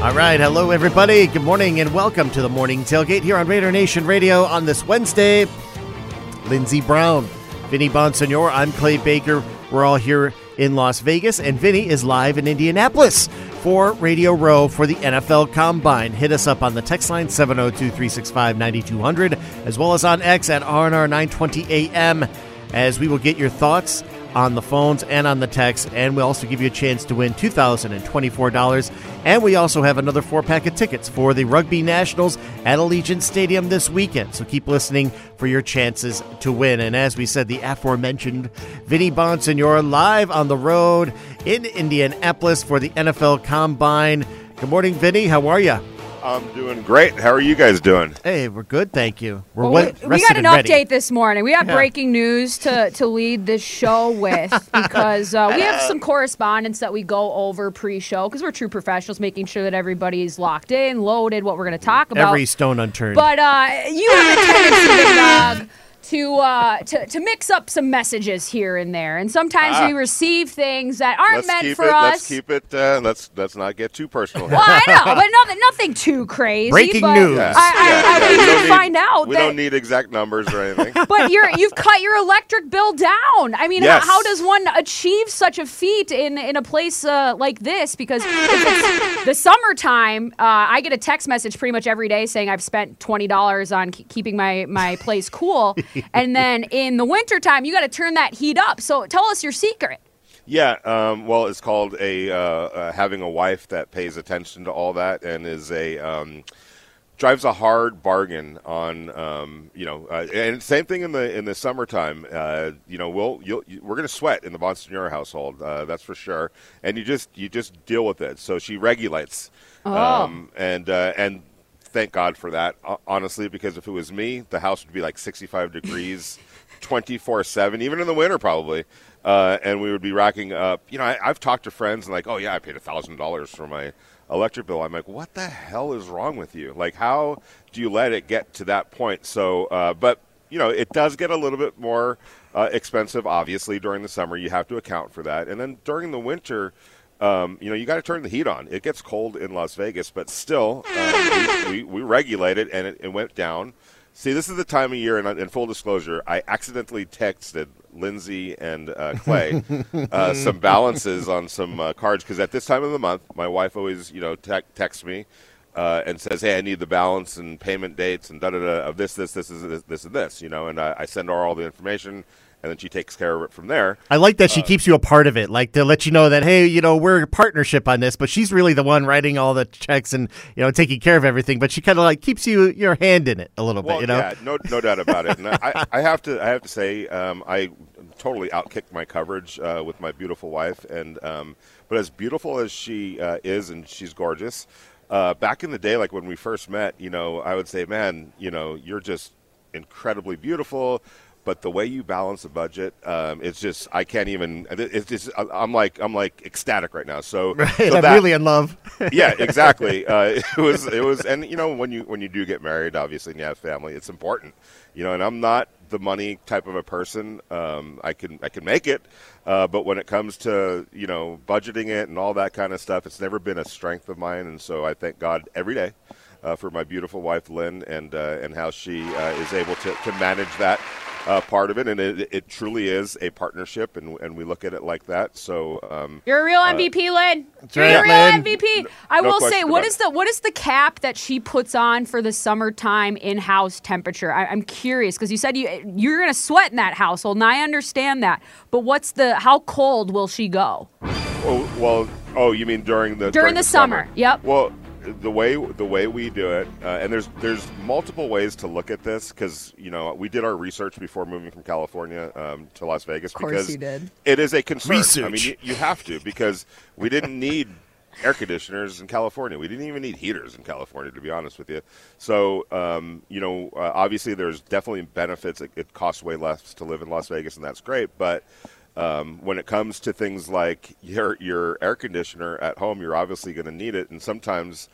All right, hello everybody. Good morning and welcome to the morning tailgate here on Raider Nation Radio on this Wednesday. Lindsey Brown, Vinny Bonsignore, I'm Clay Baker. We're all here in Las Vegas, and Vinny is live in Indianapolis for Radio Row for the NFL Combine. Hit us up on the text line 702 365 9200, as well as on X at RNR 920 AM, as we will get your thoughts on the phones and on the text. And we also give you a chance to win $2,024. And we also have another four pack of tickets for the Rugby Nationals at Allegiant Stadium this weekend. So keep listening for your chances to win. And as we said, the aforementioned Vinny Bonsignore live on the road in Indianapolis for the NFL Combine. Good morning, Vinny. How are you? I'm doing great. How are you guys doing? Hey, we're good, thank you. We're Well, we, we, we got an ready. update this morning. We got Yeah. breaking news to, to lead this show with because uh, we have some correspondence that we go over pre-show because we're true professionals, making sure that everybody's locked in, loaded, what we're going to talk about. Every stone unturned. But uh, you have a tendency, Big Dog, to, uh, to to mix up some messages here and there, and sometimes Ah. we receive things that aren't let's meant keep for it. us. Let's keep it. Uh, let's let's not get too personal. well, I know, but nothing, nothing too crazy. Breaking but news. I, I, I, Yeah, we we don't did find out we that don't need exact numbers or anything. but you're you've cut your electric bill down. I mean, Yes. how, how does one achieve such a feat in in a place uh, like this? Because the summertime, uh, I get a text message pretty much every day saying I've spent twenty dollars on ke- keeping my my place cool, and then in the wintertime, you got to turn that heat up. So tell us your secret. yeah. Um, well, it's called a uh, uh, having a wife that pays attention to all that and is a. Um, drives a hard bargain on um, you know uh, and same thing in the in the summertime uh, you know we'll you'll, you, we're going to sweat in the Bonsignore household uh, that's for sure. And you just you just deal with it. So she regulates um, and uh, and thank God for that honestly because if it was me the house would be like 65 degrees 24 7 even in the winter probably uh, and we would be racking up you know I, I've talked to friends and like oh yeah I paid a thousand dollars for my electric bill. I'm like, what the hell is wrong with you? Like, how do you let it get to that point? So, uh, but you know, it does get a little bit more uh, expensive. Obviously, during the summer, you have to account for that, and then during the winter. Um, you know, you got to turn the heat on. It gets cold in Las Vegas, but still, um, we, we, we regulate it, and it, it went down. See, this is the time of year, and in full disclosure, I accidentally texted Lindsay and uh, Clay uh, some balances on some uh, cards because at this time of the month, my wife always, you know, te- texts me uh, and says, "Hey, I need the balance and payment dates and da da da of this, this, this, is this, this, and this," you know, and I, I send her all the information, and then she takes care of it from there. I like that she keeps you a part of it, like to let you know that hey, you know, we're a partnership on this, but she's really the one writing all the checks and you know taking care of everything. But she kind of like keeps you your hand in it a little Well, bit, you know. yeah, no, no doubt about it. And I, I have to, I have to say, um, I totally outkicked my coverage uh, with my beautiful wife. And um, but as beautiful as she uh, is, and she's gorgeous. Uh, back in the day, like when we first met, you know, I would say, man, you know, you're just incredibly beautiful. But the way you balance a budget, um, it's just I can't even. It's just I'm like I'm like ecstatic right now. So, Right, so I'm that- really in love. yeah, exactly. Uh, it was it was, and you know when you when you do get married, obviously, and you have family, it's important. You know, and I'm not the money type of a person. Um, I can I can make it, uh, but when it comes to you know budgeting it and all that kind of stuff, it's never been a strength of mine. And so I thank God every day uh, for my beautiful wife Lynn and uh, and how she uh, is able to, to manage that uh, part of it. And it, it truly is a partnership, and and we look at it like that. So. Um, You're a real MVP, Lynn. You're right, a real Lynn. MVP. I no will say, question what about is the what is the cap that she puts on for the summertime in-house temperature? I, I'm curious because you said you you're gonna sweat in that household, and I understand that. But what's the how cold will she go? Oh well. Oh, you mean during the During the summer, yep. Well, the way the way we do it, uh, and there's there's multiple ways to look at this because you know we did our research before moving from California um, to Las Vegas course because you did. it is a concern. Research. I mean, you, you have to because we didn't need air conditioners in California. We didn't even need heaters in California, to be honest with you. So, um, you know, uh, obviously there's definitely benefits. It, it costs way less to live in Las Vegas, and that's great. But um, when it comes to things like your your air conditioner at home, you're obviously going to need it, and sometimes.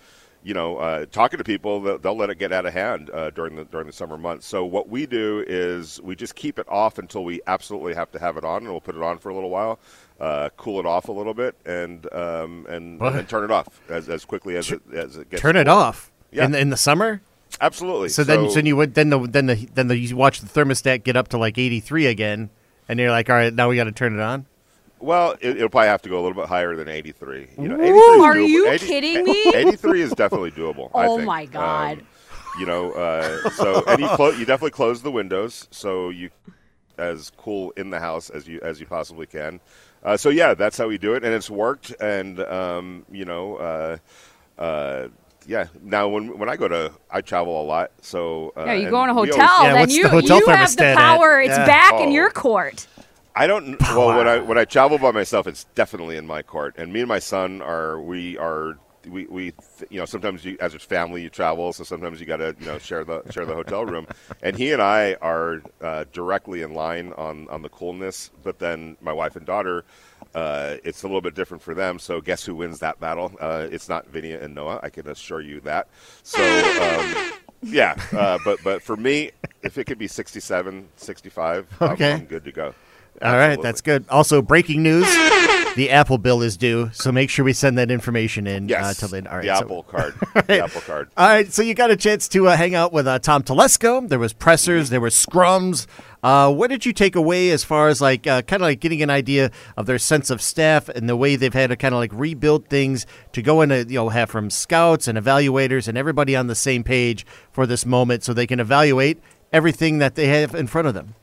you know, uh, talking to people, they'll, they'll, let it get out of hand uh, during the during the summer months. So what we do is we just keep it off until we absolutely have to have it on, and we'll put it on for a little while, uh, cool it off a little bit, and um, and, and turn it off as, as quickly as it as it gets. Turn it off. Yeah. in, in the summer. Absolutely. So, so then, so you would then the then the then the, you watch the thermostat get up to like eighty three again, and you're like, all right, now we got to turn it on. Well, it, will probably have to go a little bit higher than 83. You know, 83 Are you 80, kidding me? 83 is definitely doable. oh my god! Um, you know, uh, so and you, clo- you definitely close the windows so you as cool in the house as you as you possibly can. Uh, so yeah, that's how we do it, and it's worked. And um, you know, uh, uh yeah. Now when when I go to, I travel a lot. So uh, yeah, you go in a hotel, always, yeah, then you hotel you have the power. At? It's yeah. back oh. in your court. I don't. Well, when I when I travel by myself, it's definitely in my court. And me and my son are we are we, we you know sometimes you, as a family you travel, so sometimes you got to you know share the share the hotel room. And he and I are uh, directly in line on on the coolness. But then my wife and daughter, uh, it's a little bit different for them. So guess who wins that battle? Uh, it's not Vinny and Noah. I can assure you that. So. Um, yeah, uh, but but for me, if it could be 67, 65, okay. I'm, I'm good to go. All right, that's good. Also, breaking news: the Apple bill is due, so make sure we send that information in uh, yes, uh, to Lynn. All right, the so, Apple card. right. The Apple card. All right, so you got a chance to uh, hang out with uh, Tom Telesco. There was pressers, there were scrums. Uh, what did you take away as far as like uh, kind of like getting an idea of their sense of staff and the way they've had to kind of like rebuild things to go into you know have from scouts and evaluators and everybody on the same page for this moment, so they can evaluate everything that they have in front of them.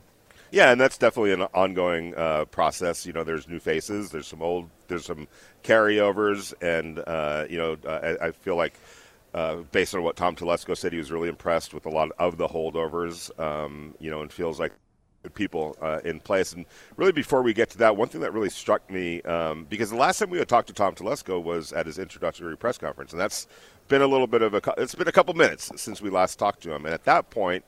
Yeah, and that's definitely an ongoing uh, process. You know, there's new faces, there's some old, there's some carryovers, and uh, you know, uh, I, I, feel like. Uh, based on what Tom Telesco said, he was really impressed with a lot of the holdovers, um, you know, and feels like people uh, in place. And really, before we get to that, one thing that really struck me, um, because the last time we had talked to Tom Telesco was at his introductory press conference, and that's been a little bit of a, it's been a couple minutes since we last talked to him. And at that point,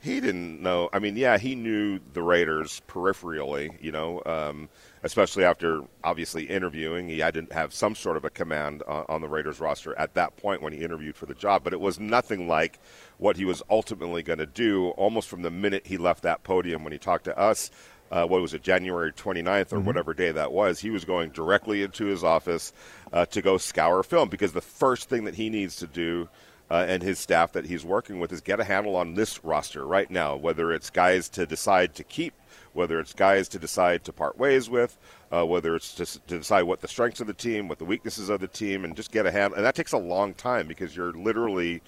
he didn't know. I mean, yeah, he knew the Raiders peripherally, you know, um, especially after obviously interviewing. He had to have some sort of a command on, on, the Raiders roster at that point when he interviewed for the job, but it was nothing like what he was ultimately going to do almost from the minute he left that podium when he talked to us. Uh, what was it, January 29th or mm-hmm. whatever day that was? He was going directly into his office uh, to go scour film because the first thing that he needs to do uh, and his staff that he's working with is get a handle on this roster right now, whether it's guys to decide to keep, whether it's guys to decide to part ways with, uh, whether it's to, to decide what the strengths of the team, what the weaknesses of the team, and just get a handle. And that takes a long time because you're literally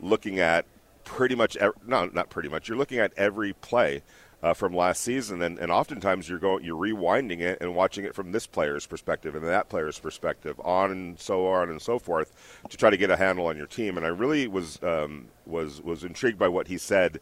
looking at pretty much, no, not pretty much, you're looking at every play uh, from last season, and, and oftentimes you're going, you're rewinding it and watching it from this player's perspective and that player's perspective, on and so on and so forth, to try to get a handle on your team. And I really was um, was was intrigued by what he said.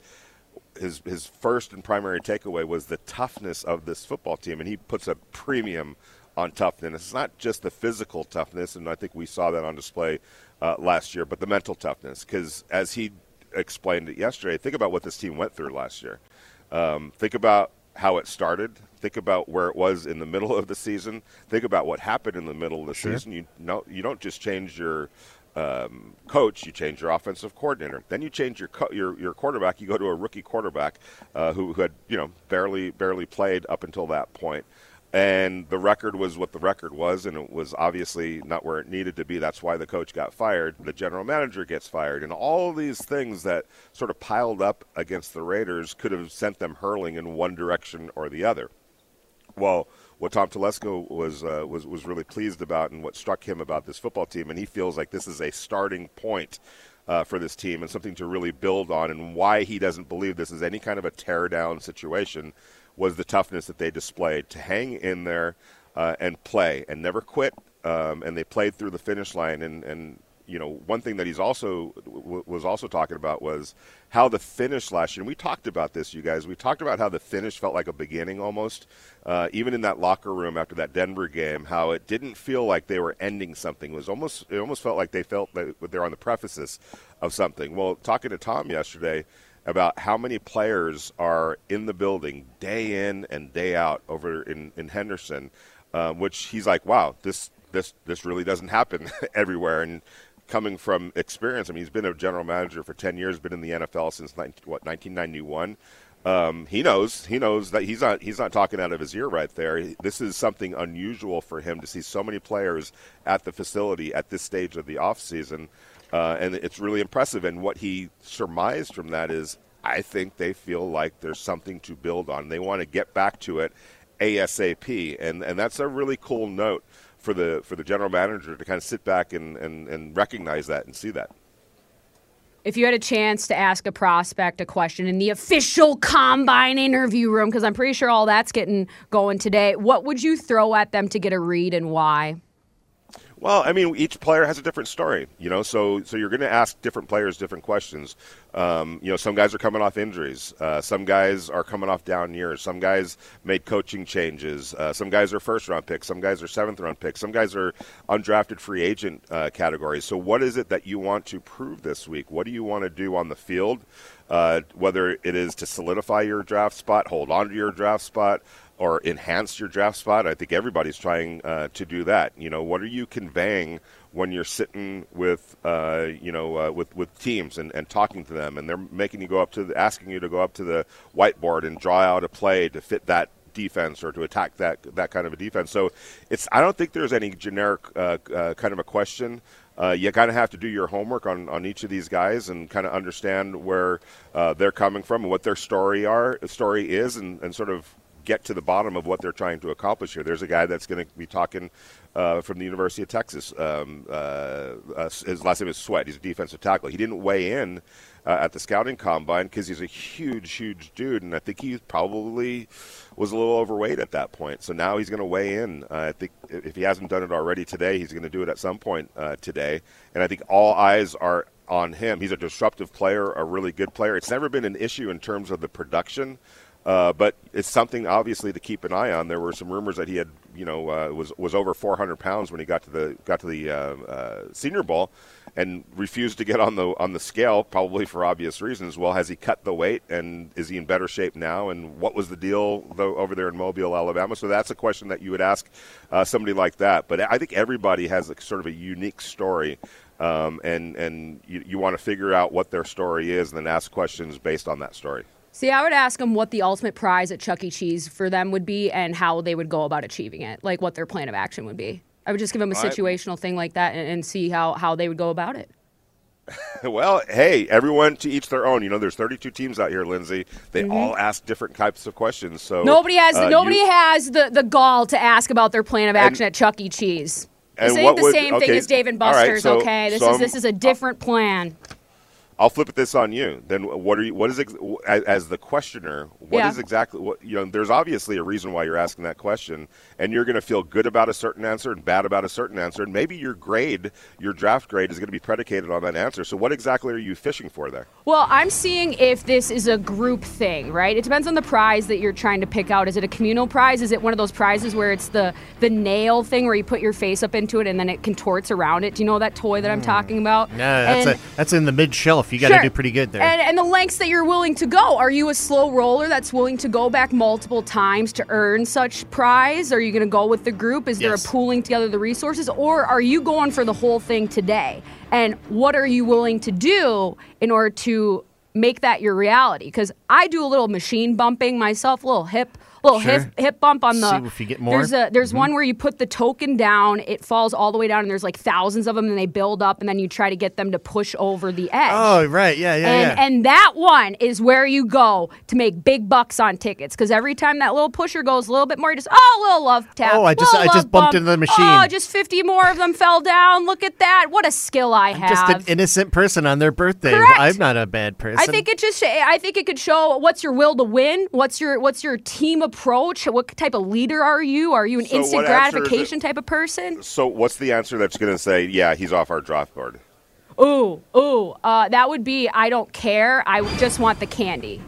His his first and primary takeaway was the toughness of this football team, and he puts a premium on toughness. It's not just the physical toughness, and I think we saw that on display uh, last year, but the mental toughness. Because as he explained it yesterday, think about what this team went through last year. Um, think about how it started. Think about where it was in the middle of the season. Think about what happened in the middle of the sure. season. You know, you don't just change your um, coach, you change your offensive coordinator. Then you change your co- your, your quarterback. You go to a rookie quarterback uh, who, who had you know barely barely played up until that point and the record was what the record was, and it was obviously not where it needed to be. That's why the coach got fired. The general manager gets fired, and all these things that sort of piled up against the Raiders could have sent them hurling in one direction or the other. Well, what Tom Telesco was uh, was was really pleased about, and what struck him about this football team, and he feels like this is a starting point uh, for this team and something to really build on, and why he doesn't believe this is any kind of a tear down situation was the toughness that they displayed to hang in there uh, and play and never quit. Um, and they played through the finish line. And, and you know, one thing that he's also w- was also talking about was how the finish last year. And we talked about this, you guys. We talked about how the finish felt like a beginning almost, uh, even in that locker room after that Denver game. How it didn't feel like they were ending something. It was almost it almost felt like they felt that they're on the prefaces of something. Well, talking to Tom yesterday about how many players are in the building day in and day out over in, in Henderson, um, which he's like, wow, this this this really doesn't happen everywhere. And coming from experience. I mean, he's been a general manager for 10 years, been in the NFL since 19, what 1991. Um, he knows. He knows that he's not. He's not talking out of his ear right there. This is something unusual for him to see so many players at the facility at this stage of the off season, uh, and it's really impressive. And what he surmised from that is, I think they feel like there's something to build on. They want to get back to it ASAP, and and that's a really cool note for the for the general manager to kind of sit back and, and, and recognize that and see that. If you had a chance to ask a prospect a question in the official combine interview room, because I'm pretty sure all that's getting going today, what would you throw at them to get a read and why? Well, I mean, each player has a different story, you know. So, so you're going to ask different players different questions. Um, you know, some guys are coming off injuries. Uh, some guys are coming off down years. Some guys made coaching changes. Uh, some guys are first round picks. Some guys are seventh round picks. Some guys are undrafted free agent uh, categories. So, what is it that you want to prove this week? What do you want to do on the field? Uh, whether it is to solidify your draft spot, hold on to your draft spot or enhance your draft spot. I think everybody's trying uh, to do that. You know, what are you conveying when you're sitting with, uh, you know, uh, with with teams and, and talking to them, and they're making you go up to, the, asking you to go up to the whiteboard and draw out a play to fit that defense or to attack that that kind of a defense. So it's I don't think there's any generic uh, uh, kind of a question. Uh, you kind of have to do your homework on, on each of these guys and kind of understand where uh, they're coming from and what their story are story is, and, and sort of get to the bottom of what they're trying to accomplish here. There's a guy that's going to be talking uh, from the University of Texas. Um, uh, uh, his last name is Sweat. He's a defensive tackle. He didn't weigh in uh, at the scouting combine because he's a huge, huge dude, and I think he probably was a little overweight at that point. So now he's going to weigh in. Uh, I think if he hasn't done it already today, he's going to do it at some point today. And I think all eyes are on him. He's a disruptive player, a really good player. It's never been an issue in terms of the production uh, but it's something obviously to keep an eye on. There were some rumors that he had, you know, uh, was was over 400 pounds when he got to the got to the uh, uh, Senior Bowl, and refused to get on the on the scale, probably for obvious reasons. Well, has he cut the weight, and is he in better shape now? And what was the deal though over there in Mobile, Alabama? So that's a question that you would ask uh, somebody like that. But I think everybody has a, sort of a unique story. Um, and and you, you want to figure out what their story is, and then ask questions based on that story. See, I would ask them what the ultimate prize at Chuck E. Cheese for them would be and how they would go about achieving it, like what their plan of action would be. I would just give them a situational thing like that and, and see how, how they would go about it. well, hey, everyone to each their own. You know, there's 32 teams out here, Lindsay. They mm-hmm. all ask different types of questions. So nobody has uh, nobody you, has the, the gall to ask about their plan of action and, at Chuck E. Cheese. This ain't the would, same okay, thing as Dave and Buster's. Right, so, okay, this is this is a different plan. I'll flip this on you. Then what are you? What is as the questioner? What yeah. is exactly what you know? There's obviously a reason why you're asking that question, and you're going to feel good about a certain answer and bad about a certain answer, and maybe your grade, your draft grade, is going to be predicated on that answer. So what exactly are you fishing for there? Well, I'm seeing if this is a group thing, right? It depends on the prize that you're trying to pick out. Is it a communal prize? Is it one of those prizes where it's the the nail thing where you put your face up into it and then it contorts around it? Do you know that toy that I'm hmm. talking about? Yeah, that's a, that's in the mid shelf you got to sure. do pretty good there. And, and the lengths that you're willing to go. Are you a slow roller that's willing to go back multiple times to earn such prize? Are you going to go with the group? Is yes. there a pooling together the resources? Or are you going for the whole thing today? And what are you willing to do in order to make that your reality? Because I do a little machine bumping myself, a little hip little sure. hip, hip bump on the. See if you get more. There's a there's mm-hmm. one where you put the token down, it falls all the way down, and there's like thousands of them, and they build up, and then you try to get them to push over the edge. Oh right, yeah, yeah, and, yeah. And that one is where you go to make big bucks on tickets because every time that little pusher goes a little bit more, you just oh, a little love tap. Oh, I just I just bumped bump. into the machine. Oh, just 50 more of them fell down. Look at that. What a skill I I'm have. Just an innocent person on their birthday. Correct. I'm not a bad person. I think it just I think it could show what's your will to win. What's your what's your team approach? What type of leader are you? Are you an so instant gratification type of person? So what's the answer that's going to say, yeah, he's off our draft board? Ooh, ooh, uh, that would be I don't care. I just want the candy.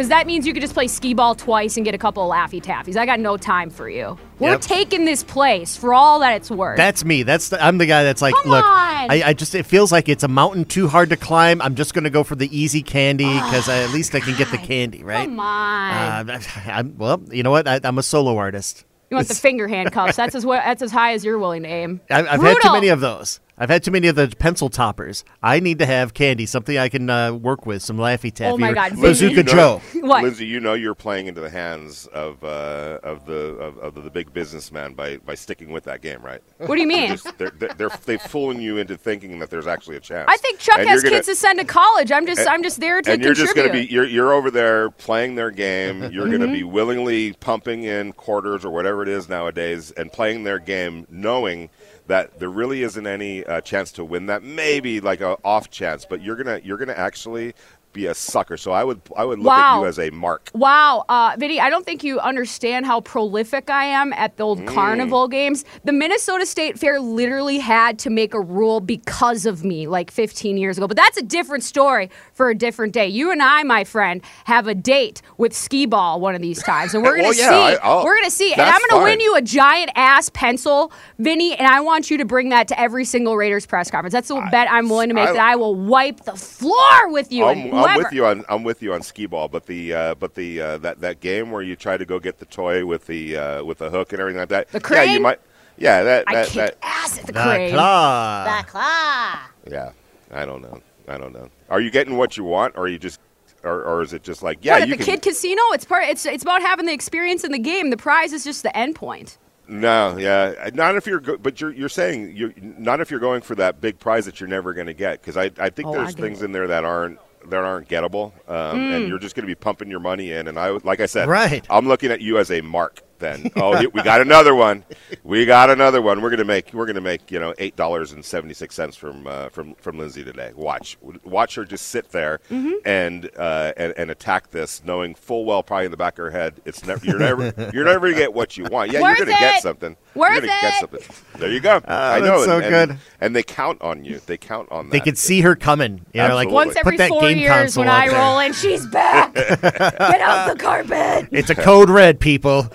Because that means you could just play skee ball twice and get a couple of laffy taffies. I got no time for you. We're yep. taking this place for all that it's worth. That's me. That's the, I'm the guy that's like, Come look, I, I, just it feels like it's a mountain too hard to climb. I'm just going to go for the easy candy because oh, at least I can get the candy, right? Come on. Uh, I'm, well, you know what? I, I'm a solo artist. You want the finger handcuffs? That's as well, that's as high as you're willing to aim. I've, I've had too many of those. I've had too many of the pencil toppers. I need to have candy, something I can uh, work with, some Laffy Taffy. Oh my God, Bazooka Vinny. Joe. What? Lindsay, you know you're playing into the hands of uh, of the of, of the big businessman by, by sticking with that game, right? What do you mean? Just, they're, they're, they're they fooling you into thinking that there's actually a chance. I think Chuck And has you're gonna- kids to send to college. I'm just I'm just there to and you're contribute. just going to be you're, you're over there playing their game you're going to Mm-hmm. be willingly pumping in quarters or whatever it is nowadays and playing their game knowing that there really isn't any uh, chance to win that. Maybe like a off chance but you're to you're to actually be a sucker so i would i would look at you as a mark Wow, uh, Vinny, I don't think you understand how prolific I am at the Mm. old carnival games. The Minnesota State Fair literally had to make a rule because of me like 15 years ago. But that's a different story for a different day. You and I, my friend, have a date with skee ball one of these times, and we're gonna Well, yeah, see. I, we're gonna see, and I'm gonna win you a giant ass pencil, Vinny, and I want you to bring that to every single Raiders press conference. That's the bet I'm willing to make. I- that I will wipe the floor with you. I'm, I'm whoever. with you on I'm with you on skee ball, but the uh, but the uh, that that game where you try to go get the toy with the uh, with the hook and everything like that. The crane. Yeah, you crane? might. Yeah, that I that, kick that ass at the The crane. claw. The claw. Yeah, I don't know. I don't know. Are you getting what you want, or are you just, or, or is it just like yeah, what, at the can? kid casino? It's part. It's it's about having the experience in the game. The prize is just the end point. No, yeah, not if you're, go- but you're you're saying you not if you're going for that big prize that you're never going to get because I I think Oh, there's get things it. in there that aren't that aren't gettable, um, Mm. and you're just going to be pumping your money in. And I like I said, Right. I'm looking at you as a mark. Then oh, here- we got another one. We got another one. We're gonna make we're gonna make you know eight dollars and seventy six cents from uh, from from Lindsay today. Watch watch her just sit there Mm-hmm. and, uh, and and attack this, knowing full well probably in the back of her head it's never you're never you're never gonna get what you want. Yeah, Worth you're gonna get something. Worth you're gonna get it. something. There you go. I Ah, know so and, and- good. And they count on you. They count on that. They could see her coming. You know, like Absolutely. Once put every that four game years, when I there. roll in, she's back. Get off the carpet. It's a code red, people.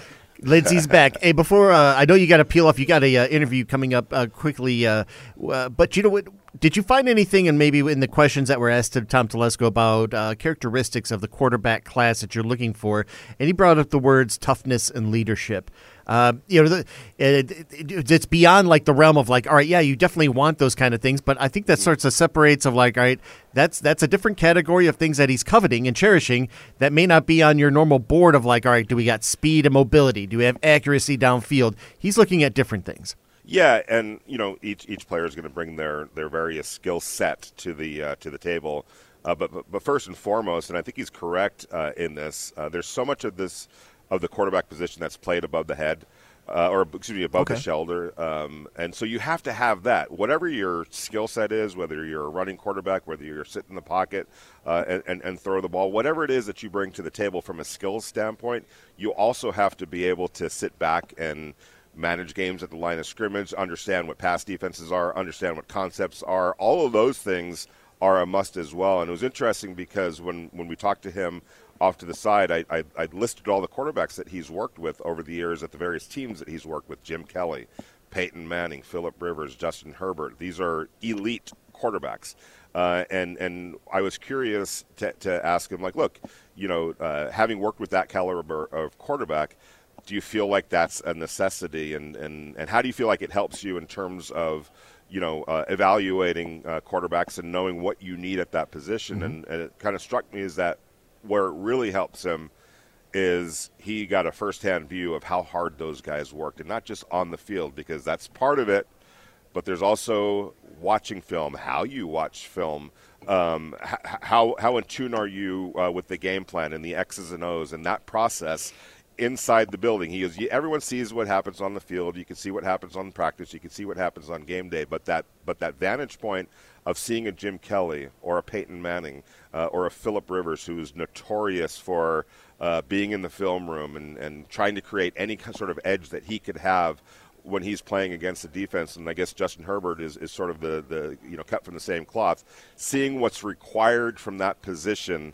Lindsay's back. Hey, before uh, I know you got to peel off. You got a uh, interview coming up uh, quickly. Uh, uh, but you know what? Did you find anything, and maybe in the questions that were asked to Tom Telesco about uh, characteristics of the quarterback class that you're looking for? And he brought up the words toughness and leadership. Uh, you know, the, it, it, it's beyond like the realm of like, all right, yeah, you definitely want those kind of things, but I think that sorts of separates of like, all right, that's that's a different category of things that he's coveting and cherishing that may not be on your normal board of like, all right, do we got speed and mobility? Do we have accuracy downfield? He's looking at different things. Yeah, and you know each each player is going to bring their their various skill set to the uh, to the table. Uh, but, but but first and foremost, and I think he's correct uh, in this. Uh, there's so much of this of the quarterback position that's played above the head, uh, or excuse me, above the shoulder, um, and so you have to have that. Whatever your skill set is, whether you're a running quarterback, whether you're sitting in the pocket uh, and, and and throw the ball, whatever it is that you bring to the table from a skills standpoint, you also have to be able to sit back and manage games at the line of scrimmage, understand what pass defenses are, understand what concepts are. All of those things are a must as well. And it was interesting because when, when we talked to him off to the side, I, I, I listed all the quarterbacks that he's worked with over the years at the various teams that he's worked with Jim Kelly, Peyton Manning, Philip Rivers, Justin Herbert. These are elite quarterbacks. Uh, and and I was curious to, to ask him, like, look, you know, uh, having worked with that caliber of quarterback, do you feel like that's a necessity and, and, and how do you feel like it helps you in terms of you know uh, evaluating uh, quarterbacks and knowing what you need at that position and, and it kind of struck me as that where it really helps him is he got a firsthand view of how hard those guys worked and not just on the field because that's part of it but there's also watching film, how you watch film, um, how how in tune are you uh, with the game plan and the X's and O's and that process inside the building. He "Yeah, everyone sees what happens on the field. You can see what happens on practice. You can see what happens on game day. But that but that vantage point of seeing a Jim Kelly or a Peyton Manning uh, or a Philip Rivers, who is notorious for uh, being in the film room and, and trying to create any sort of edge that he could have when he's playing against the defense, and I guess Justin Herbert is, is sort of the, the you know cut from the same cloth. Seeing what's required from that position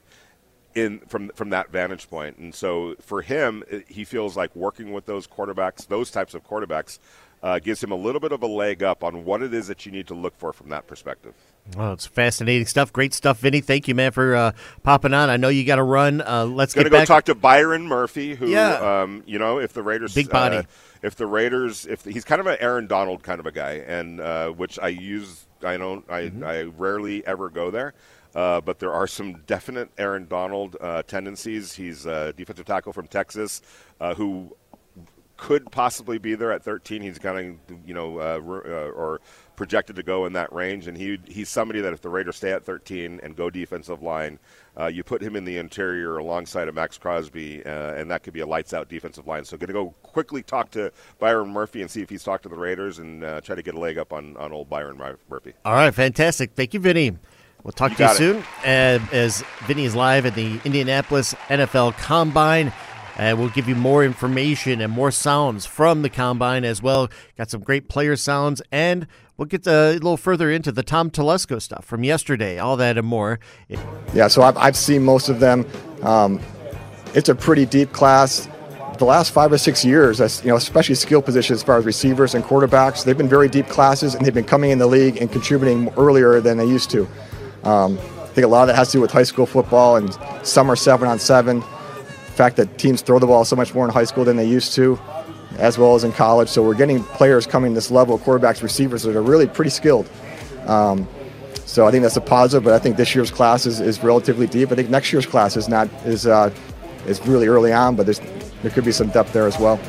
in from from that vantage point, and so for him, he feels like working with those quarterbacks, those types of quarterbacks, uh, gives him a little bit of a leg up on what it is that you need to look for from that perspective. Well, it's fascinating stuff. Great stuff, Vinny. Thank you, man, for uh, popping on. I know you got to run. Uh, let's Gonna get go back. talk to Byron Murphy, who, Yeah. um, you know, if the Raiders, Big body. uh, if the Raiders, if he's kind of an Aaron Donald kind of a guy, and uh, which I use, I don't, I, Mm-hmm. I rarely ever go there. Uh, but there are some definite Aaron Donald uh, tendencies. He's a defensive tackle from Texas, uh, who could possibly be there at 13. He's kind of, you know, uh, uh, or projected to go in that range. And he he's somebody that if the Raiders stay at 13 and go defensive line, uh, you put him in the interior alongside of Maxx Crosby, uh, and that could be a lights out defensive line. So, going to go quickly talk to Byron Murphy and see if he's talked to the Raiders and uh, try to get a leg up on, on old Byron Murphy. All right, fantastic. Thank you, Vinny. We'll talk You to you got it. soon. Uh, as Vinny is live at the Indianapolis NFL Combine. And we'll give you more information and more sounds from the combine as well. Got some great player sounds, and we'll get a little further into the Tom Telesco stuff from yesterday, all that and more. Yeah, so I've, I've seen most of them. Um, it's a pretty deep class. The last five or six years, you know, especially skill positions as far as receivers and quarterbacks, they've been very deep classes, and they've been coming in the league and contributing earlier than they used to. Um, I think a lot of that has to do with high school football and summer seven on seven. The fact that teams throw the ball so much more in high school than they used to, as well as in college. So we're getting players coming this level, quarterbacks, receivers that are really pretty skilled. Um, so I think that's a positive, but I think this year's class is, is relatively deep. I think next year's class is not is uh, is really early on, but there's there could be some depth there as well.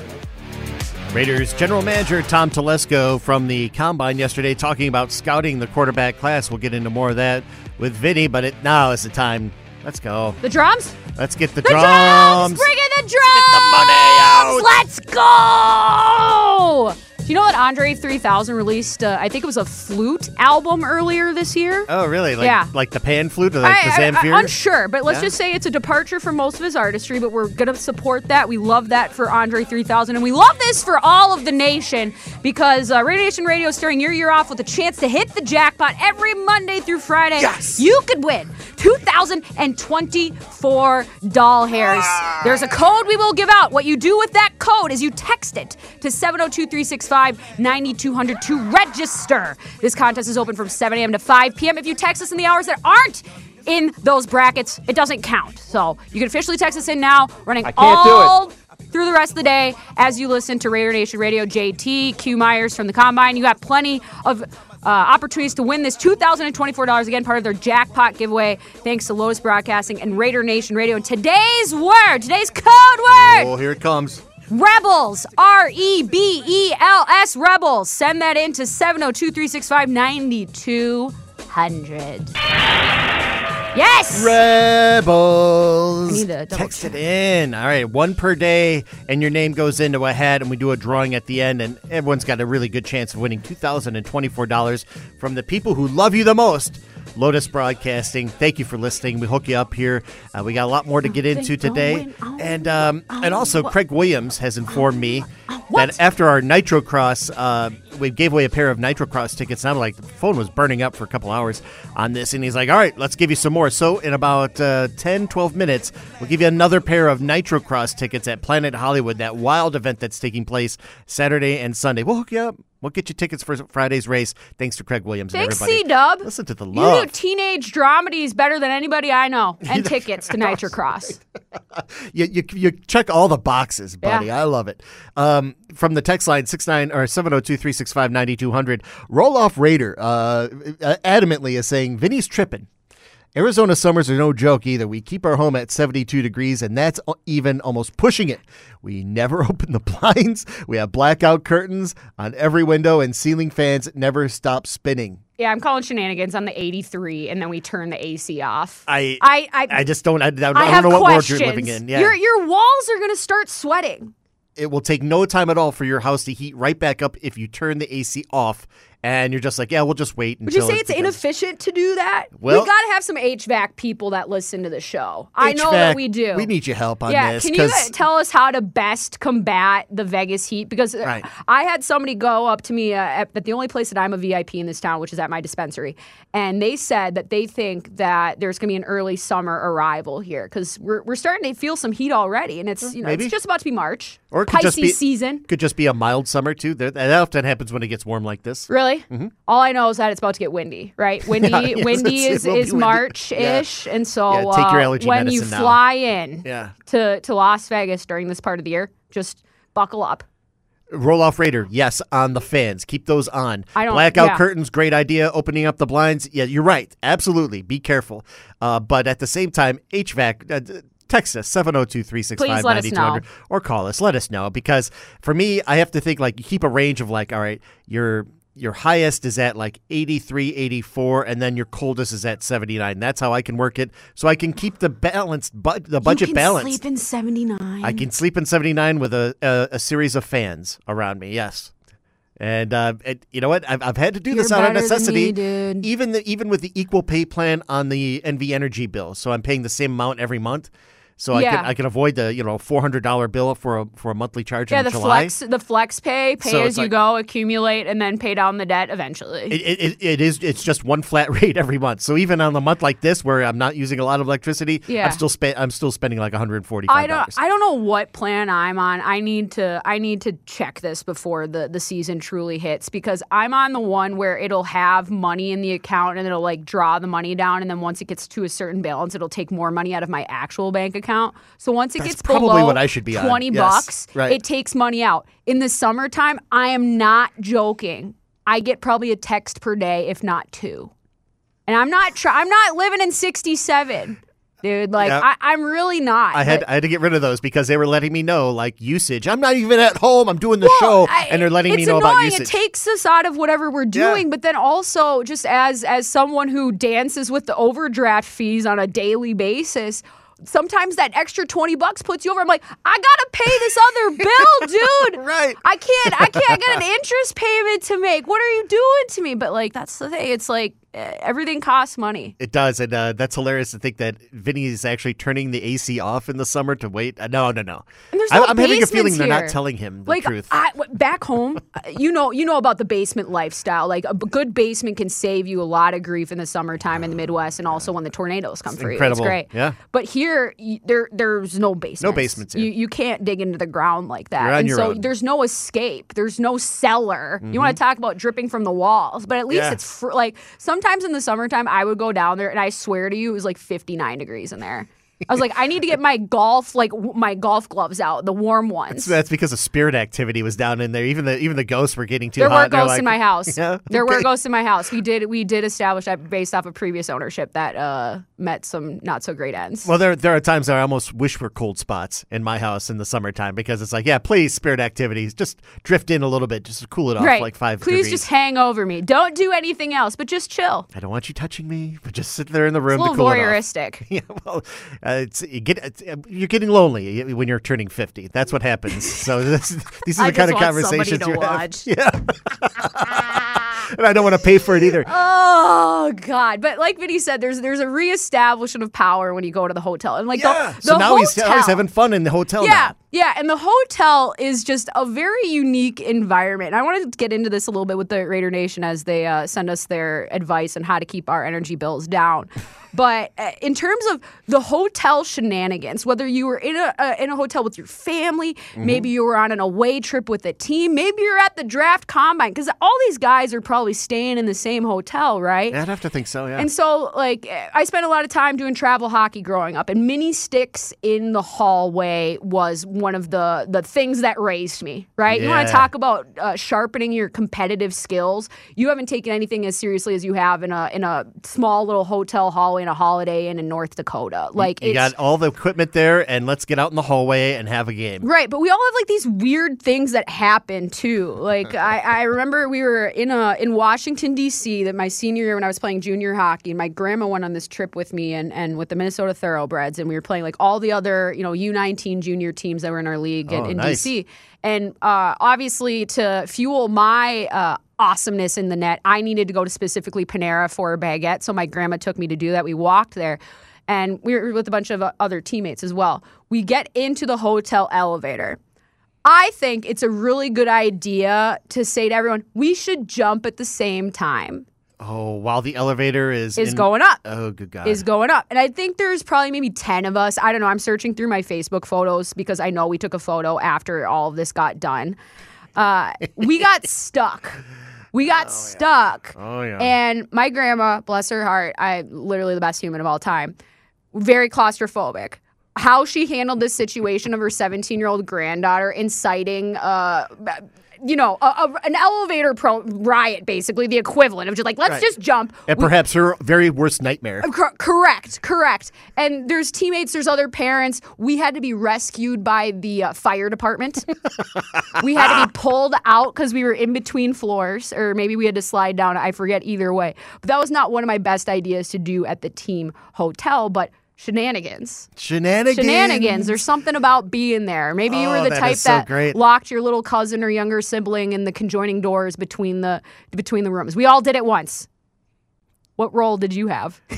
Raiders general manager Tom Telesco from the combine yesterday talking about scouting the quarterback class. We'll get into more of that with Vinny, but it, now is the time. Let's go. The drums? Let's get the, The drums. drums! Bring in the drums! the money out! Let's go! Do you know that Andre 3000 released, uh, I think it was a flute album earlier this year? Oh, really? Like, Yeah. like the pan flute or like the I, Zamfir? I, unsure, but let's Yeah. just say it's a departure from most of his artistry, but we're going to support that. We love that for Andre 3000, and we love this for all of the nation because uh, Raider Nation Radio is starting your year off with a chance to hit the jackpot every Monday through Friday. Yes. You could win 2,024 doll hairs. Ah. There's a code we will give out. What you do with that code is you text it to 702 365 9200 to register. This contest is open from 7 a.m. to 5 p.m. If you text us in the hours that aren't in those brackets, it doesn't count. So you can officially text us in now, running I can't do it. all through the rest of the day as you listen to Raider Nation Radio. JT, Q Myers from the Combine. You got plenty of uh, opportunities to win this 2,024 again, part of their jackpot giveaway. Thanks to Lotus Broadcasting and Raider Nation Radio. And today's word, today's code word. Oh, here it comes. Rebels, R E B E L S, Rebels. Send that in to 702 365 9200. Yes! Rebels. I need to double Text it in. All right, one per day, and your name goes into a hat, and we do a drawing at the end, and everyone's got a really good chance of winning $2,024 from the people who love you the most. Lotus Broadcasting. Thank you for listening. We hook you up here. Uh, we got a lot more to get into today, and um, and also Craig Williams has informed me that after our Nitrocross, uh, we gave away a pair of Nitrocross tickets. And I'm like, the phone was burning up for a couple hours on this. And he's like, all right, let's give you some more. So in about uh, 10, 12 minutes, we'll give you another pair of Nitrocross tickets at Planet Hollywood, that wild event that's taking place Saturday and Sunday. We'll hook you up. We'll get you tickets for Friday's race. Thanks to Craig Williams Thanks, and everybody. C Dub. Listen to the love. You do teenage dramedies better than anybody I know, and tickets to Nitrocross. you, you, you check all the boxes, buddy. Yeah. I love it. Um, from the text line six nine or 702-365-9200, Roll Off Raider uh, adamantly is saying Vinny's tripping. Arizona summers are no joke either. We keep our home at 72 degrees, and that's even almost pushing it. We never open the blinds. We have blackout curtains on every window, and ceiling fans never stop spinning. Yeah, I'm calling shenanigans on the 83, and then we turn the AC off. I I, I, I just don't. I, I, don't I have know what world questions. you're living in. Yeah. Your your walls are gonna start sweating. it will take no time at all for your house to heat right back up if you turn the AC off and you're just like, yeah, we'll just wait. Would you say it it's inefficient to do that? Well- we got to have some HVAC people that listen to the show. I know that we do. We need your help on yeah, this can you uh, tell us how to best combat the Vegas heat? Because uh, Right. I had somebody go up to me uh, at, at the only place that I'm a VIP in this town, which is at my dispensary, and they said that they think that there's going to be an early summer arrival here because we're, we're starting to feel some heat already, and it's you know maybe. it's just about to be March or it could Pisces just be season. Could just be a mild summer too. That often happens when it gets warm like this. Really? All I know is that it's about to get windy, right? Windy, Mm-hmm. yes, windy is, it will be is windy. March-ish, and so Yeah, uh, when you now. fly in Yeah. to to Las Vegas during this part of the year, just buckle up. Roll off Raider, yes, on the fans. Keep those on. I don't- Blackout yeah. curtains, great idea. Opening up the blinds, yeah, you're right. Absolutely, be careful. Uh, but at the same time, HVAC. Uh, Text us 702 365 Please let us know. 9200 or call us. Let us know because for me, I have to think like you keep a range of like, all right, your your highest is at like 83, 84, and then your coldest is at 79. That's how I can work it. So I can keep the balanced, but the budget you can balanced. Sleep in seventy nine. I can sleep in 79 with a, a, a series of fans around me, yes. And uh, it, you know what? I've, I've had to do You're this out of necessity. me. Even the, even with the equal pay plan on the NV Energy bill, so I'm paying the same amount every month. So I can I can avoid the you know four hundred dollar bill for a for a monthly charge Yeah, in the July. flex, the flex pay, pay So as you like- go, accumulate, and then pay down the debt eventually. It, it, it, is it's just one flat rate every month. So even on a month like this where I'm not using a lot of electricity, Yeah. I'm still I'm still spending like 145 I don't I don't know what plan I'm on. I need to I need to check this before the the season truly hits because I'm on the one where it'll have money in the account and it'll like draw the money down and then once it gets to a certain balance it'll take more money out of my actual bank account. So once it That's gets probably below what I should be on. 20 Yes, bucks, right. it takes money out. In the summertime, I am not joking. I get probably a text per day if not two. And I'm not try- I'm not living in 67. Dude, like Yeah. I, I'm really not. I had I had to get rid of those because they were letting me know like usage. I'm not even at home. I'm doing the Well, show, I- and they're letting me know annoying. about usage. It takes us out of whatever we're Yeah. doing, but then also just as as someone who dances with the overdraft fees on a daily basis. Sometimes that extra 20 bucks puts you over. I'm like, I gotta pay this other bill, dude. Right. I can't, I can't get an interest payment to make. What are you doing to me? But like, that's the thing. It's like everything costs money. it does, and uh, that's hilarious to think that Vinny is actually turning the AC off in the summer to wait. Uh, no, no, no. And there's I, no I'm having a feeling basements they're not telling him the like truth. I, back home, uh, you know, you know about the basement lifestyle. Like a good basement can save you a lot of grief in the summertime in the Midwest, and also when the tornadoes come through. incredible. It's great. Yeah. But here, there, there's no basement. No basements here. You, you can't dig into the ground like that. And so own. Mm-hmm. there's no escape. There's no cellar. You want to talk about dripping from the walls, but at least Yeah. it's fr- like sometimes in the summertime I would go down there, and I swear to you, it was like 59 degrees in there. I was like, I need to get my golf like w- my golf gloves out, the warm ones. That's because of spirit activity was down in there. Even the even the ghosts were getting too There hot. were They're ghosts like, in my house. Yeah, There were okay. ghosts in my house. We did we did establish that based off of previous ownership that uh, met some not so great ends. Well, there there are times that I almost wish were cold spots in my house in the summertime because it's like, yeah, please, spirit activities, just drift in a little bit, just to cool it off right. like five Please degrees. just hang over me. Don't do anything else, but just chill. I don't want you touching me, but just sit there in the room It's a to little cool it off. voyeuristic. Yeah, well, uh, it's you get it's, uh, you're getting lonely when you're turning fifty. That's what happens. So this, these are the kind of want conversations you watch. have. Yeah, and I don't want to pay for it either. Oh God! But like Vinny said, there's there's a reestablishment of power when you go to the hotel, and like yeah. the, the so now hotel, he's, now he's having fun in the hotel. Yeah, now. yeah, and the hotel is just a very unique environment. And I wanted to get into this a little bit with the Raider Nation as they uh, send us their advice on how to keep our energy bills down. But uh, in terms of the hotel shenanigans, whether you were in a uh, in a hotel with your family, Mm-hmm. maybe you were on an away trip with a team, maybe you're at the draft combine, because all these guys are probably staying in the same hotel, right? Yeah, I'd have to think so. Yeah. And so, like, I spent a lot of time doing travel hockey growing up, and mini sticks in the hallway was one of the the things that raised me. Right? You want to talk about uh, sharpening your competitive skills? You haven't taken anything as seriously as you have in a in a small little hotel hallway in a Holiday Inn in North Dakota. Like, you got all the equipment there, and let's get out in the hallway and have a game. Right, but we all have like these weird things that happen too. Like I, I remember we were in a in Washington D.C. that my senior year when I was playing junior hockey, and my grandma went on this trip with me and and with the Minnesota Thoroughbreds, and we were playing like all the other you know U19 junior teams that were in our league in, Oh, in nice. D.C. And uh, obviously to fuel my uh, awesomeness in the net. I needed to go to specifically Panera for a baguette, so my grandma took me to do that. We walked there, and we were with a bunch of uh, other teammates as well. We get into the hotel elevator. I think it's a really good idea to say to everyone, we should jump at the same time. Oh, while the elevator is Is in- going up. Oh, good God. is going up. And I think there's probably maybe 10 of us. I don't know. I'm searching through my Facebook photos because I know we took a photo after all of this got done. Uh, we got stuck. We got stuck. Oh, yeah. And my grandma, bless her heart, I literally the best human of all time, very claustrophobic. How she handled this situation of her 17 year old granddaughter inciting, uh, you know, a, a, an elevator pro- riot, basically the equivalent of just like, let's Right. just jump. and We- perhaps her very worst nightmare. Cor- correct, correct. And there's teammates, there's other parents. We had to be rescued by the uh, fire department. we had to be pulled out because we were in between floors, or maybe we had to slide down. I forget either way. But that was not one of my best ideas to do at the team hotel, but shenanigans. Shenanigans. Shenanigans. There's something about being there. Maybe you Oh, were the that type so that great. locked your little cousin or younger sibling in the conjoining doors between the between the rooms. We all did it once. What role did you have?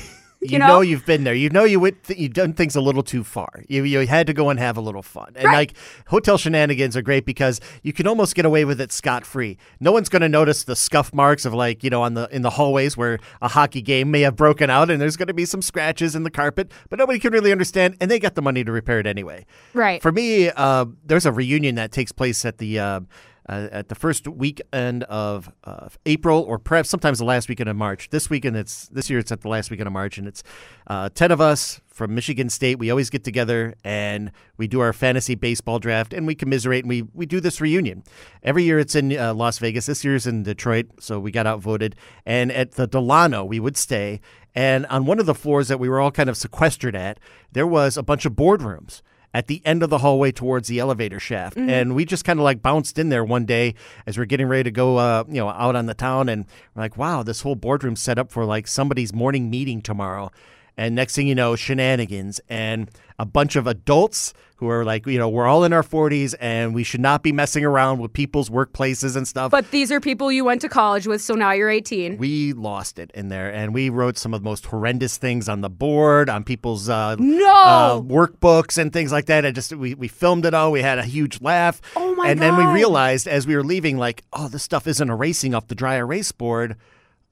You, know? know? you've been there. You know you went. Th- you've done things a little too far. You you had to go and have a little fun. And Right. like hotel shenanigans are great because you can almost get away with it scot free. No one's going to notice the scuff marks of like you know on the in the hallways where a hockey game may have broken out and there's going to be some scratches in the carpet, but nobody can really understand. And they got the money to repair it anyway. Right. For me, uh, there's a reunion that takes place at the. Uh, uh, at the first weekend of uh, April, or perhaps sometimes the last weekend of March. This weekend, it's this year. It's at the last weekend of March, and it's uh, ten of us from Michigan State. We always get together and we do our fantasy baseball draft, and we commiserate, and we we do this reunion every year. It's in uh, Las Vegas. This year's in Detroit, so we got outvoted. And at the Delano, we would stay, and on one of the floors that we were all kind of sequestered at, there was a bunch of boardrooms at the end of the hallway towards the elevator shaft. And we just kind of like bounced in there one day as we're getting ready to go, uh, you know, out on the town. And we're like, wow, this whole boardroom set up for like somebody's morning meeting tomorrow. And next thing you know, shenanigans and a bunch of adults who are like, you know, we're all in our 40s and we should not be messing around with people's workplaces and stuff. But these are people you went to college with, so now you're 18. we lost it in there and we wrote some of the most horrendous things on the board on people's uh, No! uh, workbooks and things like that i just we, we filmed it all we had a huge laugh Oh my and then we realized as we were leaving like oh this stuff isn't erasing off the dry erase board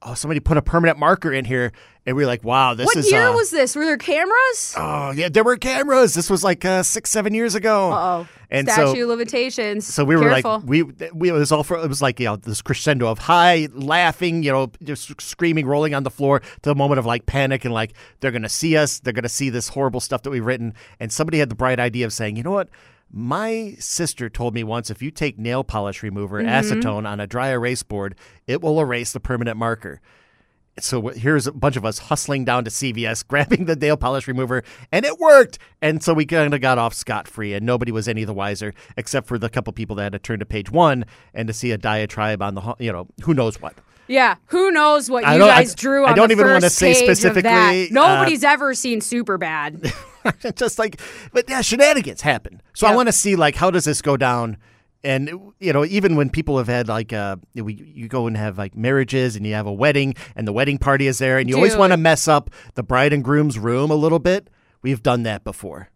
oh somebody put a permanent marker in here and we were like wow this what is What year uh, was this? Were there cameras? oh yeah there were cameras this was like uh, six seven years ago Uh-oh. and Statue so of limitations. so we were Careful. like, we, we, it was all for, it was like, you know, this crescendo of high laughing, you know, just screaming, rolling on the floor to the moment of like panic and like, they're going to see us. They're going to see this horrible stuff that we've written. And somebody had the bright idea of saying, you know what? My sister told me once if you take nail polish remover, Mm-hmm. acetone on a dry erase board, it will erase the permanent marker. So here's a bunch of us hustling down to CVS, grabbing the nail polish remover, and it worked. And so we kind of got off scot free, and nobody was any the wiser, except for the couple people that had to turn to page one and to see a diatribe on the, you know, who knows what. yeah, who knows what you don't- I- guys drew I don't even wanna say page of specifically, uh, Nobody's ever seen super bad. Just like, but yeah, shenanigans happen. So I want to see like how does this go down. And you know, even when people have had like uh, we you go and have like marriages, and you have a wedding, and the wedding party is there, and you always want to mess up the bride and groom's room a little bit. We've done that before,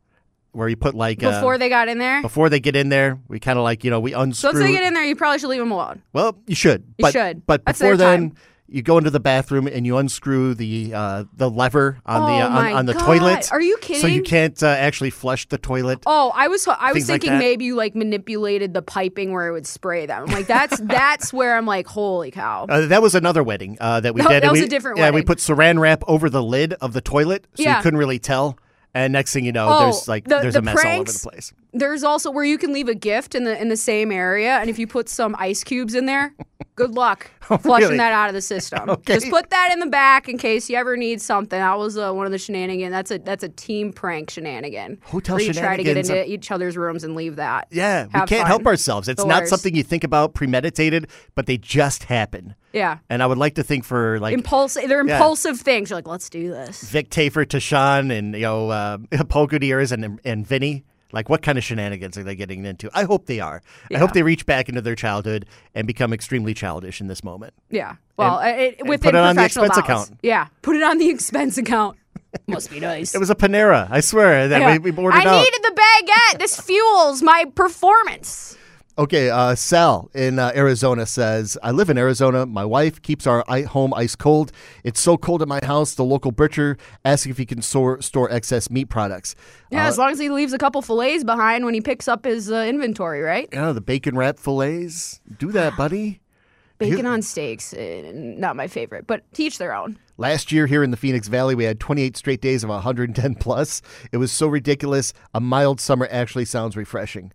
where you put like uh, Before they got in there. before they get in there, we kind of like you know we unscrew. So once they get in there, you probably should leave them alone. well, you should. You but, should. But That's before then, time. You go into the bathroom and you unscrew the uh, the lever on the Oh uh, on, on the God. toilet. Are you kidding? So you can't uh, actually flush the toilet. Oh, I was I was Things like thinking maybe you like manipulated the piping where it would spray them. I'm like that's that's where I'm like, holy cow. Uh, that was another wedding uh, that we No, did. that was we, a different Yeah, we put saran wrap over the lid of the toilet, so Yeah. you couldn't really tell. And next thing you know, Oh, there's like the- there's the a mess all over the place. There's also where you can leave a gift in the in the same area, and if you put some ice cubes in there, good luck flushing Oh, really? that out of the system. Okay. Just put that in the back in case you ever need something. That was uh, one of the shenanigans. That's a that's a team prank shenanigan. Hotel where you try to get into each other's rooms and leave that. Yeah, we can't fun. help ourselves. It's The not worst. something you think about premeditated, but they just happen. Yeah. And I would like to think for like Impulsive. They're Yeah. impulsive things. You're like, let's do this. Vic Tafur to Sean and you know uh, Paul Gutierrez and and Vinny. Like, what kind of shenanigans are they getting into? I hope they are. I hope they reach back into their childhood and become extremely childish in this moment. Yeah. Well, And- uh, it, and within put it on the expense bounds. account. Yeah. Put it on the expense account. Must be nice. It was a Panera. I swear that Yeah. we, we ordered I out. needed the baguette. This fuels my performance. Okay, uh, Sal in uh, Arizona says, I live in Arizona. My wife keeps our i- home ice cold. It's so cold at my house, the local butcher asks if he can store, store excess meat products. Yeah, Uh, as long as he leaves a couple fillets behind when he picks up his uh, inventory, right? know, the bacon wrap fillets. Do that, buddy. Bacon on steaks, uh, not my favorite, but teach their own. Last year here in the Phoenix Valley, we had 28 straight days of 110 plus. It was so ridiculous. A mild summer actually sounds refreshing.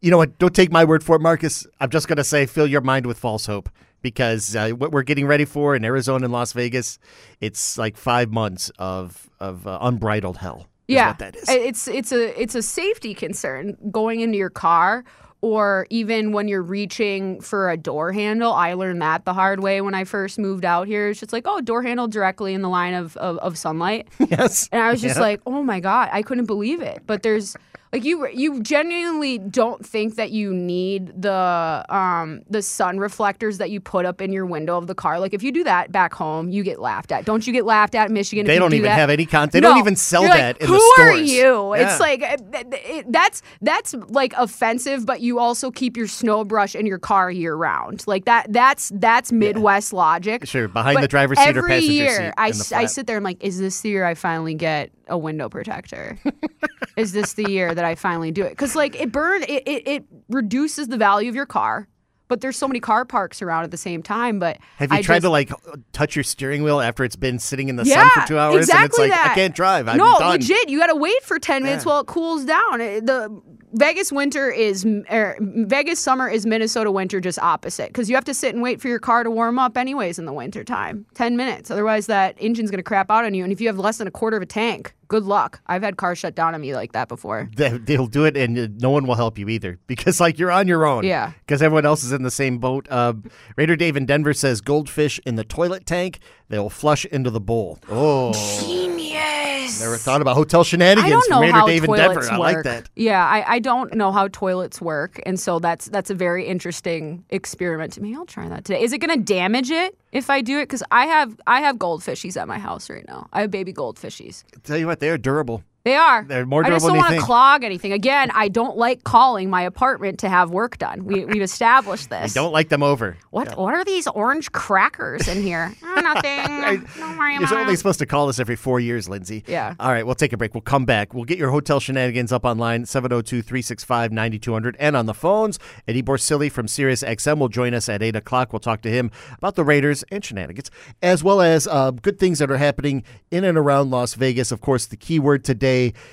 You know what? Don't take my word for it, Marcus. I'm just going to say fill your mind with false hope because uh, what we're getting ready for in Arizona and Las Vegas, it's like five months of, of uh, unbridled hell. yeah, that is. it's it's a it's a safety concern going into your car or even when you're reaching for a door handle. I learned that the hard way when I first moved out here. It's just like, oh, door handle directly in the line of, of, of sunlight. yes. And I was just Yeah. like, "Oh my god, I couldn't believe it." But there's like you you genuinely don't think that you need the um the sun reflectors that you put up in your window of the car. Like if you do that back home, you get laughed at. Don't you get laughed at in Michigan? if They don't do even that? have any content. they No. don't even sell You're like, that in Who the are you? Yeah. It's like it- that's that's like offensive, but you also keep your snow brush in your car year round. Like that that's that's Midwest logic. Sure, behind But the driver's seat or passenger year, seat I, in I sit there. I'm like, is this the year I finally get a window protector? is this the year that I finally do it? Because like it burn, it, it it reduces the value of your car. But there's so many car parks around at the same time. But Have you I tried just, to like touch your steering wheel after it's been sitting in the yeah, sun for two hours exactly and it's like that. I can't drive. I'm no, done. legit. You got to wait for ten minutes Yeah. while it cools down. It- The Vegas winter is er, Vegas summer is Minnesota winter, just opposite. Because you have to sit and wait for your car to warm up anyways in the winter time. Ten minutes, otherwise that engine's gonna crap out on you. And if you have less than a quarter of a tank, good luck. I've had cars shut down on me like that before. They, they'll do it, and uh, no one will help you either because like you're on your own. Yeah. Because everyone else is in the same boat. Uh, Raider Dave in Denver says goldfish in the toilet tank. They'll flush into the bowl. Oh, Genius. Never thought about hotel shenanigans I don't know Raider how Dave toilets work. I like that. Yeah, I, I don't know how toilets work, and so that's that's a very interesting experiment to me. I'll try that today. Is it going to damage it if I do it? Because I have I have goldfishies at my house right now. I have baby goldfishies. Tell you what, they're durable. They are. They're more I just don't want to clog anything. Again, I don't like calling my apartment to have work done. We, we've established this. I don't like them over. What what are these orange crackers in here? Oh, nothing. Don't worry You're only it. supposed to call us every four years, Lindsay. Yeah. All right, we'll take a break. We'll come back. We'll get your hotel shenanigans up online, 702 365 9200, and on the phones. Eddie Borsili from Sirius XM will join us at 8 o'clock. We'll talk to him about the Raiders and shenanigans, as well as uh, good things that are happening in and around Las Vegas. Of course, the key word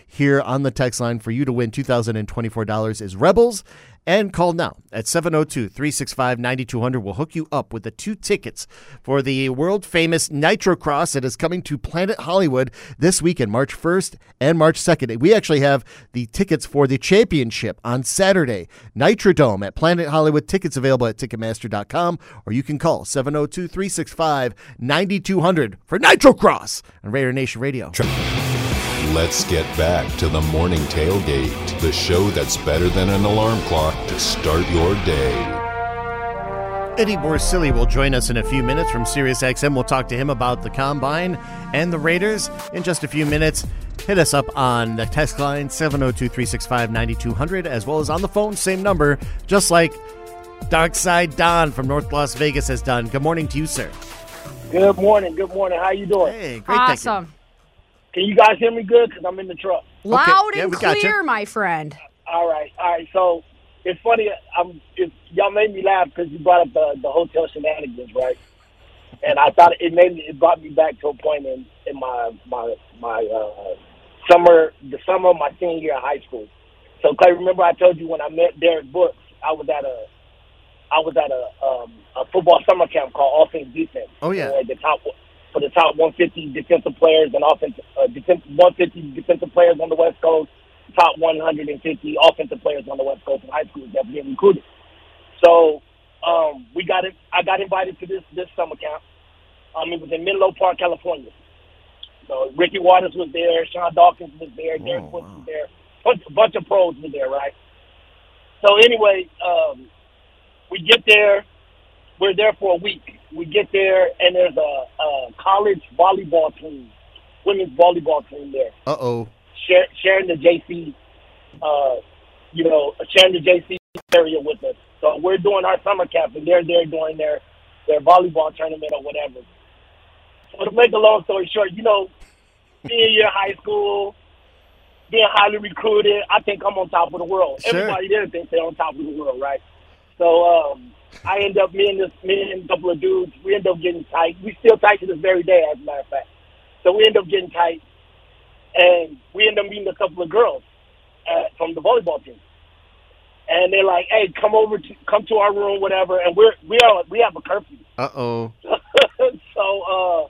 here on the text line for you to win $2,024 is Rebels. And call now at 702 365 9200. We'll hook you up with the two tickets for the world famous Nitrocross that is coming to Planet Hollywood this weekend, March 1st and March 2nd. We actually have the tickets for the championship on Saturday, Nitrodome at Planet Hollywood. Tickets available at Ticketmaster.com or you can call 702 365 9200 for Nitrocross on Raider Nation Radio. Let's get back to the morning tailgate, the show that's better than an alarm clock to start your day. Eddie Borsili will join us in a few minutes from SiriusXM. We'll talk to him about the combine and the Raiders in just a few minutes. Hit us up on the text line 702 365 9200, as well as on the phone, same number, just like Dark Side Don from North Las Vegas has done. Good morning to you, sir. Good morning. Good morning. How you doing? Hey, great. thank you. Awesome. Can you guys hear me good? Because I'm in the truck. Loud yeah, and we got clear, my friend. All right. All right. So it's funny. I'm. It, y'all made me laugh because you brought up the, the hotel shenanigans, right? And I thought it made me. It brought me back to a point in in my my my uh, summer, the summer of my senior year of high school. So Clay, remember I told you when I met Derek Brooks, I was at a I was at a um, a football summer camp called Offense Defense. Oh, yeah. For the top for the top 150 defensive players and offensive uh, defense, 150 defensive players on the West Coast, top 150 offensive players on the West Coast in high school that getting recruited. So um, we got it. I got invited to this this summer camp. Um, it was in Menlo Park, California. So Ricky Watters was there, Sean Dawkins was there, Derek Brooks was there. bunch, a bunch of pros were there, right? So anyway, um, we get there. We're there for a week. We get there, and there's a, a college volleyball team, women's volleyball team there, Uh oh. share, sharing the JC, uh, you know, sharing the JC area with us. So we're doing our summer camp, and they're there doing their their volleyball tournament or whatever. So to make a long story short, you know, being year high school, being highly recruited, I think I'm on top of the world. Sure. Everybody there thinks they're on top of the world, right? So um, I end up me and this me and a couple of dudes, we end up getting tight. We still tight to this very day, as a matter of fact. So we end up getting tight, and we end up meeting a couple of girls uh, from the volleyball team. And they're like, "Hey, come over to come to our room, whatever." And we're we are we have a curfew. Uh oh. so, uh,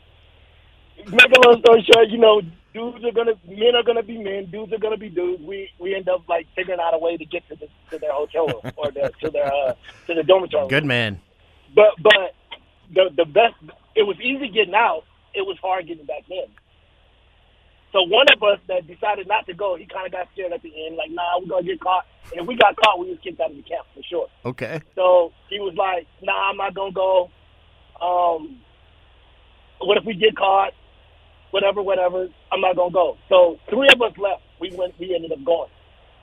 make a long story short, you know, dudes are gonna, men are gonna be men, dudes are gonna be dudes. We we end up like figuring out a way to get to the to their hotel room or the, to their uh, to the dormitory. Good man. But but the the best, it was easy getting out. It was hard getting back in. So one of us that decided not to go, he kind of got scared at the end, like, nah, we're gonna get caught. And if we got caught, we was kicked out of the camp for sure. Okay. So he was like, "Nah, I'm not gonna go. Um, what if we get caught? Whatever, whatever. I'm not gonna go." So three of us left. We went. We ended up going.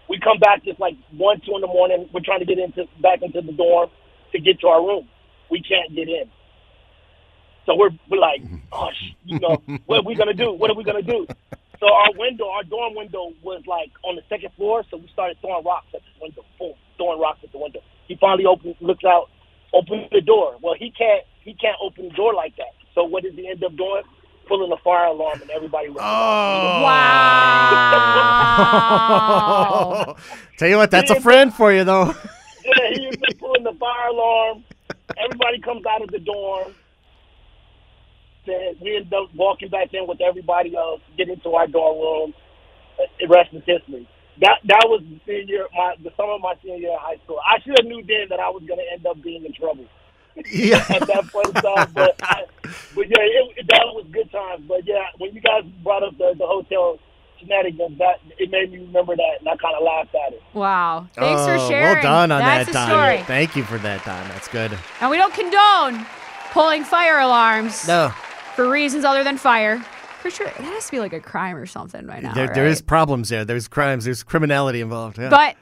We come back just like one, two in the morning. We're trying to get into back into the dorm to get to our room. We can't get in. So we're, we're like, oh, sh- you know, what are we gonna do? What are we gonna do? So our window, our dorm window, was like on the second floor. So we started throwing rocks at the window. Boom, throwing rocks at the window. He finally opens, looks out, opens the door. Well, he can't, he can't open the door like that. So what does he end up doing? Pulling the fire alarm, and everybody. runs out. Wow. Tell you what, that's a friend for you, though. Yeah, he was pulling the fire alarm. Everybody comes out of the dorm. Then we end up walking back in with everybody else, getting to our dorm room. Uh, The rest is history. That that was the senior, my the summer of my senior year of high school. I should have knew then that I was going to end up being in trouble Yeah. at that point in time. But I, but yeah, it, it, that was good times. But yeah, when you guys brought up the the hotel shenanigans, that it made me remember that, and I kind of laughed at it. Wow. Thanks for Oh, sharing. Well done on That's that a time. story. Thank you for that time. That's good. And we don't condone pulling fire alarms No, for reasons other than fire. For sure, it has to be like a crime or something right now. there, there right? is problems there. There's crimes. There's criminality involved. Yeah. But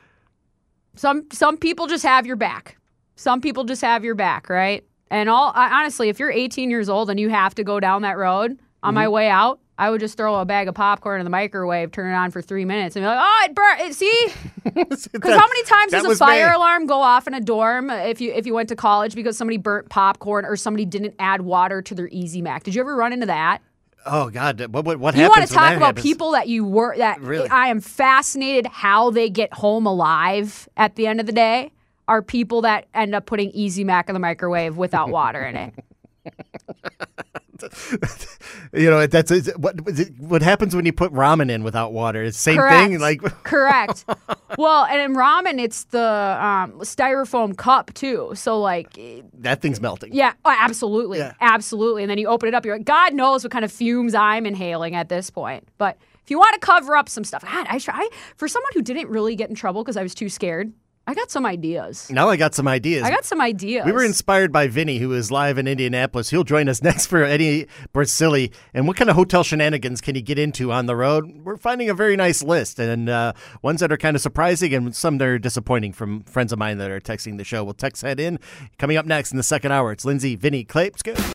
some some people just have your back. Some people just have your back, right? And all I, honestly, if you're 18 years old and you have to go down that road on Mm-hmm. my way out, I would just throw a bag of popcorn in the microwave, turn it on for three minutes, and be like, "Oh, it burnt." See, because how many times does a fire me. alarm go off in a dorm if you if you went to college because somebody burnt popcorn or somebody didn't add water to their Easy Mac? Did you ever run into that? Oh God, what what, what You want to talk about happens? people that you were that Really? I am fascinated how they get home alive at the end of the day are people that end up putting Easy Mac in the microwave without water in it. You know, that's what what happens when you put ramen in without water. It's the same Correct. thing. Like Correct. well, and in ramen it's the um, styrofoam cup too. So like that thing's melting. yeah, oh, absolutely. Yeah. Absolutely. And then you open it up you're like God knows what kind of fumes I'm inhaling at this point. But if you want to cover up some stuff, God, I try for someone who didn't really get in trouble because I was too scared. I got some ideas. Now I got some ideas. I got some ideas. we were inspired by Vinny, who is live in Indianapolis. He'll join us next for Eddie Brasili. And what kind of hotel shenanigans can he get into on the road? We're finding a very nice list, and uh, ones that are kind of surprising and some that are disappointing from friends of mine that are texting the show. We'll text head in. Coming up next in the second hour, it's Lindsay, Vinny, go.